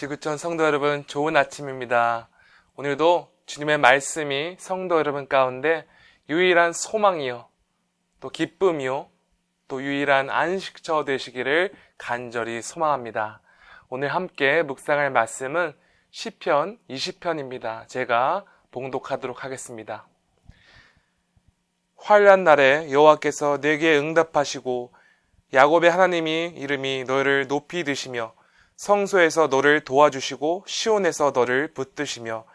지구촌 성도 여러분, 좋은 아침입니다. 오늘도 주님의 말씀이 성도 여러분 가운데 유일한 소망이요, 또 기쁨이요, 또 유일한 안식처 되시기를 간절히 소망합니다. 오늘 함께 묵상할 말씀은 시편 20편입니다. 제가 봉독하도록 하겠습니다. 환란 날에 여호와께서 내게 응답하시고 야곱의 하나님이 이름이 너를 높이 드시며 성소에서 너를 도와주시고 시온에서 너를 붙드시며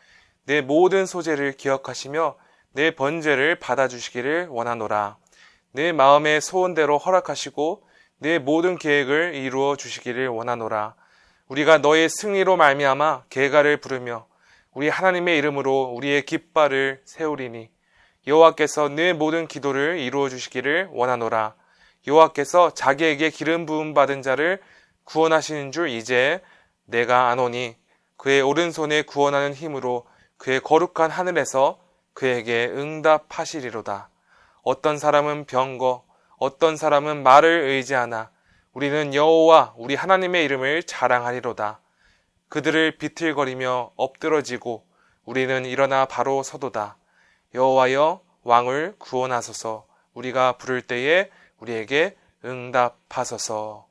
내 모든 소재를 기억하시며 내 번제를 받아주시기를 원하노라. 내 마음의 소원대로 허락하시고 내 모든 계획을 이루어 주시기를 원하노라. 우리가 너의 승리로 말미암아 개가를 부르며 우리 하나님의 이름으로 우리의 깃발을 세우리니 여호와께서 내 모든 기도를 이루어 주시기를 원하노라. 여호와께서 자기에게 기름 부음 받은 자를 구원하시는 줄 이제 내가 아노니 그의 오른손에 구원하는 힘으로 그의 거룩한 하늘에서 그에게 응답하시리로다. 어떤 사람은 병거, 어떤 사람은 말을 의지하나 우리는 여호와 우리 하나님의 이름을 자랑하리로다. 그들을 비틀거리며 엎드러지고 우리는 일어나 바로 서도다. 여호와여 왕을 구원하소서. 우리가 부를 때에 우리에게 응답하소서.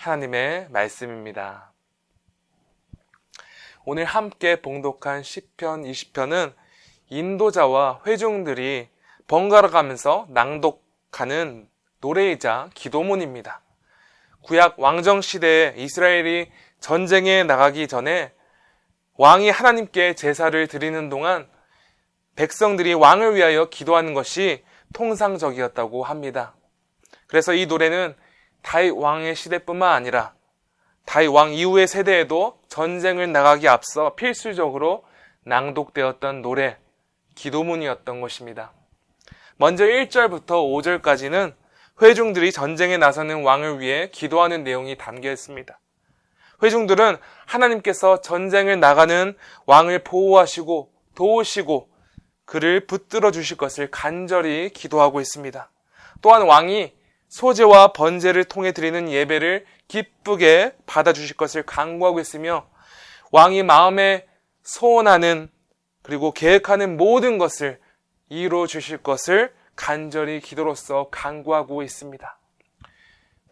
하나님의 말씀입니다. 오늘 함께 봉독한 10편, 20편은 인도자와 회중들이 번갈아 가면서 낭독하는 노래이자 기도문입니다. 구약 왕정 시대에 이스라엘이 전쟁에 나가기 전에 왕이 하나님께 제사를 드리는 동안 백성들이 왕을 위하여 기도하는 것이 통상적이었다고 합니다. 그래서 이 노래는 다윗 왕의 시대뿐만 아니라 다윗 왕 이후의 세대에도 전쟁을 나가기 앞서 필수적으로 낭독되었던 노래, 기도문이었던 것입니다. 먼저 1절부터 5절까지는 회중들이 전쟁에 나서는 왕을 위해 기도하는 내용이 담겨 있습니다. 회중들은 하나님께서 전쟁을 나가는 왕을 보호하시고 도우시고 그를 붙들어 주실 것을 간절히 기도하고 있습니다. 또한 왕이 소재와 번제를 통해 드리는 예배를 기쁘게 받아주실 것을 강구하고 있으며 왕이 마음에 소원하는 그리고 계획하는 모든 것을 이루어 주실 것을 간절히 기도로서 강구하고 있습니다.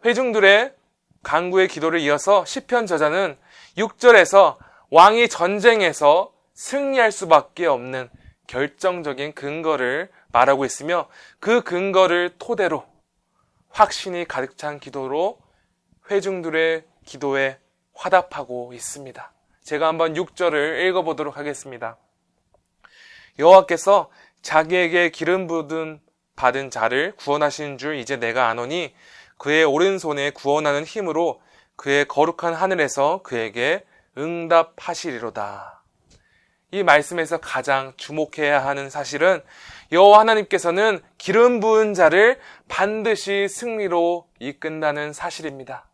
회중들의 강구의 기도를 이어서 시편 저자는 6절에서 왕이 전쟁에서 승리할 수밖에 없는 결정적인 근거를 말하고 있으며 그 근거를 토대로 확신이 가득 찬 기도로 회중들의 기도에 화답하고 있습니다. 제가 한번 6절을 읽어보도록 하겠습니다. 여호와께서 자기에게 기름 부은 받은 자를 구원하시는 줄 이제 내가 아노니 그의 오른손에 구원하는 힘으로 그의 거룩한 하늘에서 그에게 응답하시리로다. 이 말씀에서 가장 주목해야 하는 사실은 여호와 하나님께서는 기름 부은 자를 반드시 승리로 이끈다는 사실입니다.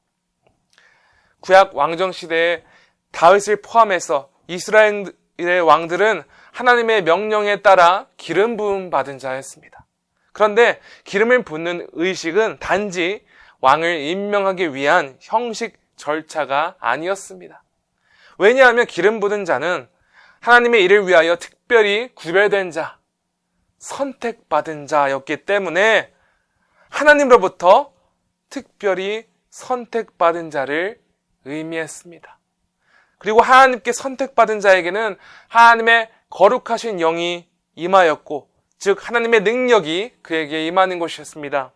구약 왕정 시대에 다윗을 포함해서 이스라엘의 왕들은 하나님의 명령에 따라 기름 부음 받은 자였습니다. 그런데 기름을 붓는 의식은 단지 왕을 임명하기 위한 형식 절차가 아니었습니다. 왜냐하면 기름 부은 자는 하나님의 일을 위하여 특별히 구별된 자, 선택받은 자였기 때문에 하나님으로부터 특별히 선택받은 자를 의미했습니다. 그리고 하나님께 선택받은 자에게는 하나님의 거룩하신 영이 임하였고, 즉 하나님의 능력이 그에게 임하는 것이었습니다.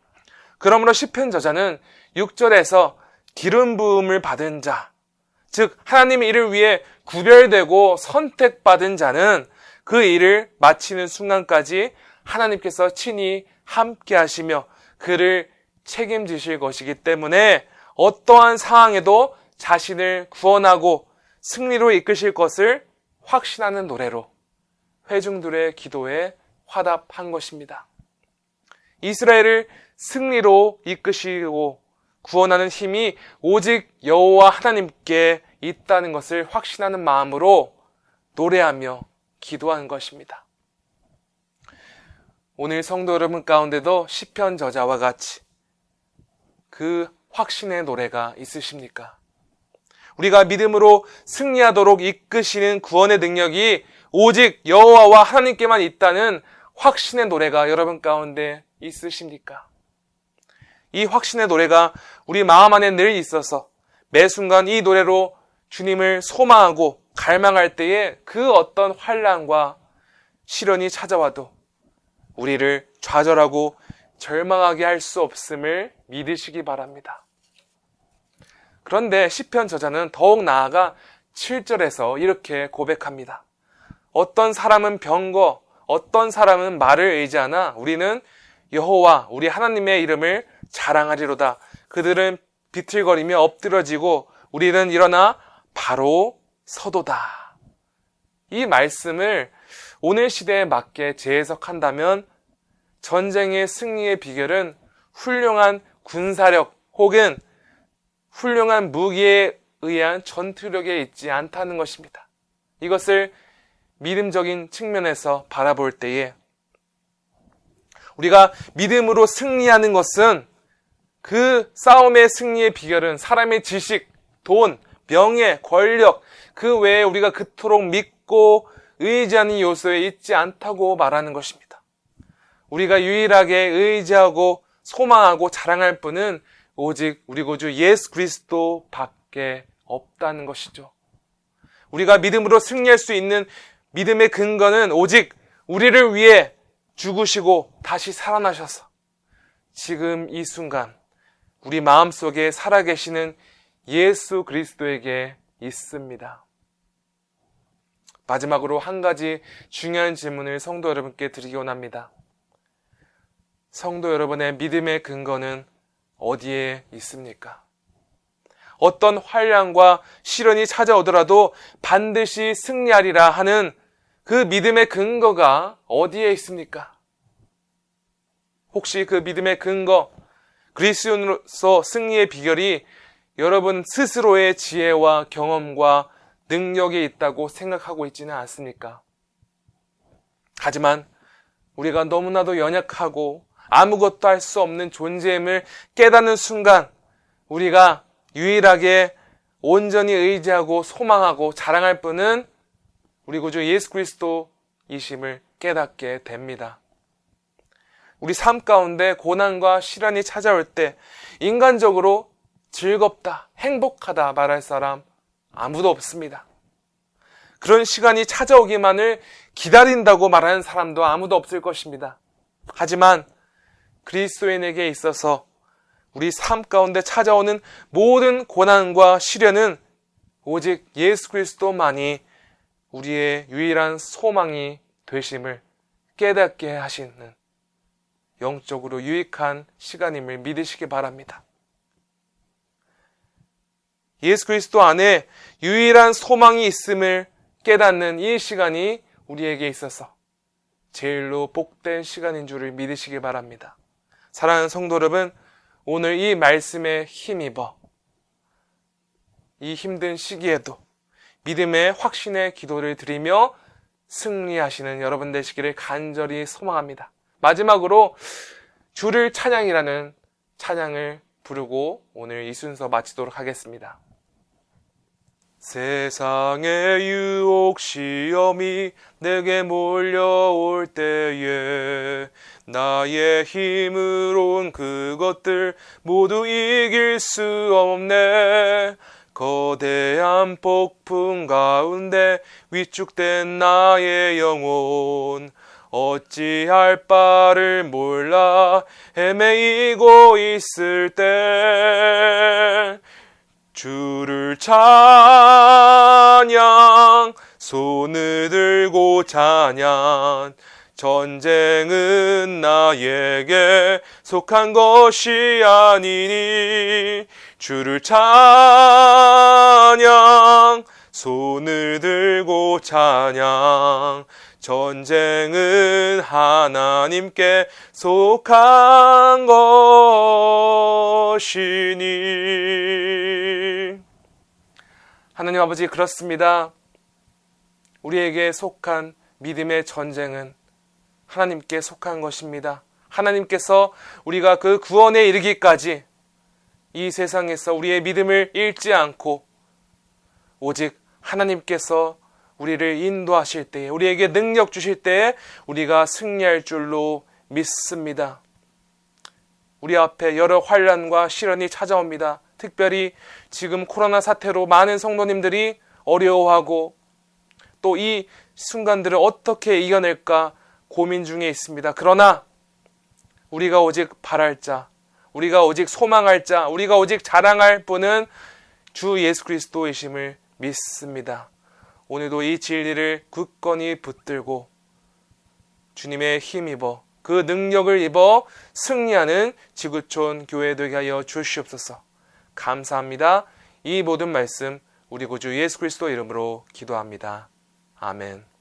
그러므로 시편 저자는 6절에서 기름 부음을 받은 자, 즉 하나님의 일을 위해 구별되고 선택받은 자는 그 일을 마치는 순간까지 하나님께서 친히 함께 하시며 그를 책임지실 것이기 때문에 어떠한 상황에도 자신을 구원하고 승리로 이끄실 것을 확신하는 노래로 회중들의 기도에 화답한 것입니다. 이스라엘을 승리로 이끄시고 구원하는 힘이 오직 여호와 하나님께 있다는 것을 확신하는 마음으로 노래하며 기도한 것입니다. 오늘 성도 여러분 가운데도 시편 저자와 같이 그 확신의 노래가 있으십니까? 우리가 믿음으로 승리하도록 이끄시는 구원의 능력이 오직 여호와와 하나님께만 있다는 확신의 노래가 여러분 가운데 있으십니까? 이 확신의 노래가 우리 마음 안에 늘 있어서 매 순간 이 노래로 주님을 소망하고 갈망할 때에 그 어떤 환란과 시련이 찾아와도 우리를 좌절하고 절망하게 할 수 없음을 믿으시기 바랍니다. 그런데 시편 저자는 더욱 나아가 7절에서 이렇게 고백합니다. 어떤 사람은 병거, 어떤 사람은 말을 의지하나 우리는 여호와 우리 하나님의 이름을 자랑하리로다. 그들은 비틀거리며 엎드러지고 우리는 일어나 바로 서도다. 이 말씀을 오늘 시대에 맞게 재해석한다면 전쟁의 승리의 비결은 훌륭한 군사력 혹은 훌륭한 무기에 의한 전투력에 있지 않다는 것입니다. 이것을 믿음적인 측면에서 바라볼 때에 우리가 믿음으로 승리하는 것은 그 싸움의 승리의 비결은 사람의 지식, 돈, 명예, 권력, 그 외에 우리가 그토록 믿고 의지하는 요소에 있지 않다고 말하는 것입니다. 우리가 유일하게 의지하고 소망하고 자랑할 분은 오직 우리 구주 예수 그리스도 밖에 없다는 것이죠. 우리가 믿음으로 승리할 수 있는 믿음의 근거는 오직 우리를 위해 죽으시고 다시 살아나셔서 지금 이 순간 우리 마음 속에 살아계시는 예수 그리스도에게 있습니다. 마지막으로 한 가지 중요한 질문을 성도 여러분께 드리기 원합니다. 성도 여러분의 믿음의 근거는 어디에 있습니까? 어떤 환란과 시련이 찾아오더라도 반드시 승리하리라 하는 그 믿음의 근거가 어디에 있습니까? 혹시 그 믿음의 근거, 그리스도인으로서 승리의 비결이 여러분 스스로의 지혜와 경험과 능력에 있다고 생각하고 있지는 않습니까? 하지만 우리가 너무나도 연약하고 아무것도 할 수 없는 존재임을 깨닫는 순간 우리가 유일하게 온전히 의지하고 소망하고 자랑할 분은 우리 구주 예수 그리스도이심을 깨닫게 됩니다. 우리 삶 가운데 고난과 시련이 찾아올 때 인간적으로 즐겁다, 행복하다 말할 사람 아무도 없습니다. 그런 시간이 찾아오기만을 기다린다고 말하는 사람도 아무도 없을 것입니다. 하지만 그리스도인에게 있어서 우리 삶 가운데 찾아오는 모든 고난과 시련은 오직 예수 그리스도만이 우리의 유일한 소망이 되심을 깨닫게 하시는 영적으로 유익한 시간임을 믿으시기 바랍니다. 예수 그리스도 안에 유일한 소망이 있음을 깨닫는 이 시간이 우리에게 있어서 제일로 복된 시간인 줄을 믿으시기 바랍니다. 사랑하는 성도 여러분, 오늘 이 말씀에 힘입어 이 힘든 시기에도 믿음의 확신의 기도를 드리며 승리하시는 여러분 되시기를 간절히 소망합니다. 마지막으로 주를 찬양이라는 찬양을 부르고 오늘 이 순서 마치도록 하겠습니다. 세상의 유혹 시험이 내게 몰려올 때에 나의 힘으론 그것들 모두 이길 수 없네. 거대한 폭풍 가운데 위축된 나의 영혼 어찌할 바를 몰라 헤매이고 있을 때 주를 찬양 손을 들고 찬양. 전쟁은 나에게 속한 것이 아니니 주를 찬양 손을 들고 찬양 전쟁은 하나님께 속한 것이니 하나님 아버지 그렇습니다. 우리에게 속한 믿음의 전쟁은 하나님께 속한 것입니다. 하나님께서 우리가 그 구원에 이르기까지 이 세상에서 우리의 믿음을 잃지 않고 오직 하나님께서 우리를 인도하실 때에 우리에게 능력 주실 때에 우리가 승리할 줄로 믿습니다. 우리 앞에 여러 환란과 시련이 찾아옵니다. 특별히 지금 코로나 사태로 많은 성도님들이 어려워하고 또 이 순간들을 어떻게 이겨낼까 고민 중에 있습니다. 그러나 우리가 오직 바랄 자, 우리가 오직 소망할 자, 우리가 오직 자랑할 분은 주 예수 그리스도이심을 믿습니다. 오늘도 이 진리를 굳건히 붙들고 주님의 힘입어 그 능력을 입어 승리하는 지구촌 교회 되게 하여 주시옵소서. 감사합니다. 이 모든 말씀 우리 구주 예수 그리스도 이름으로 기도합니다. 아멘.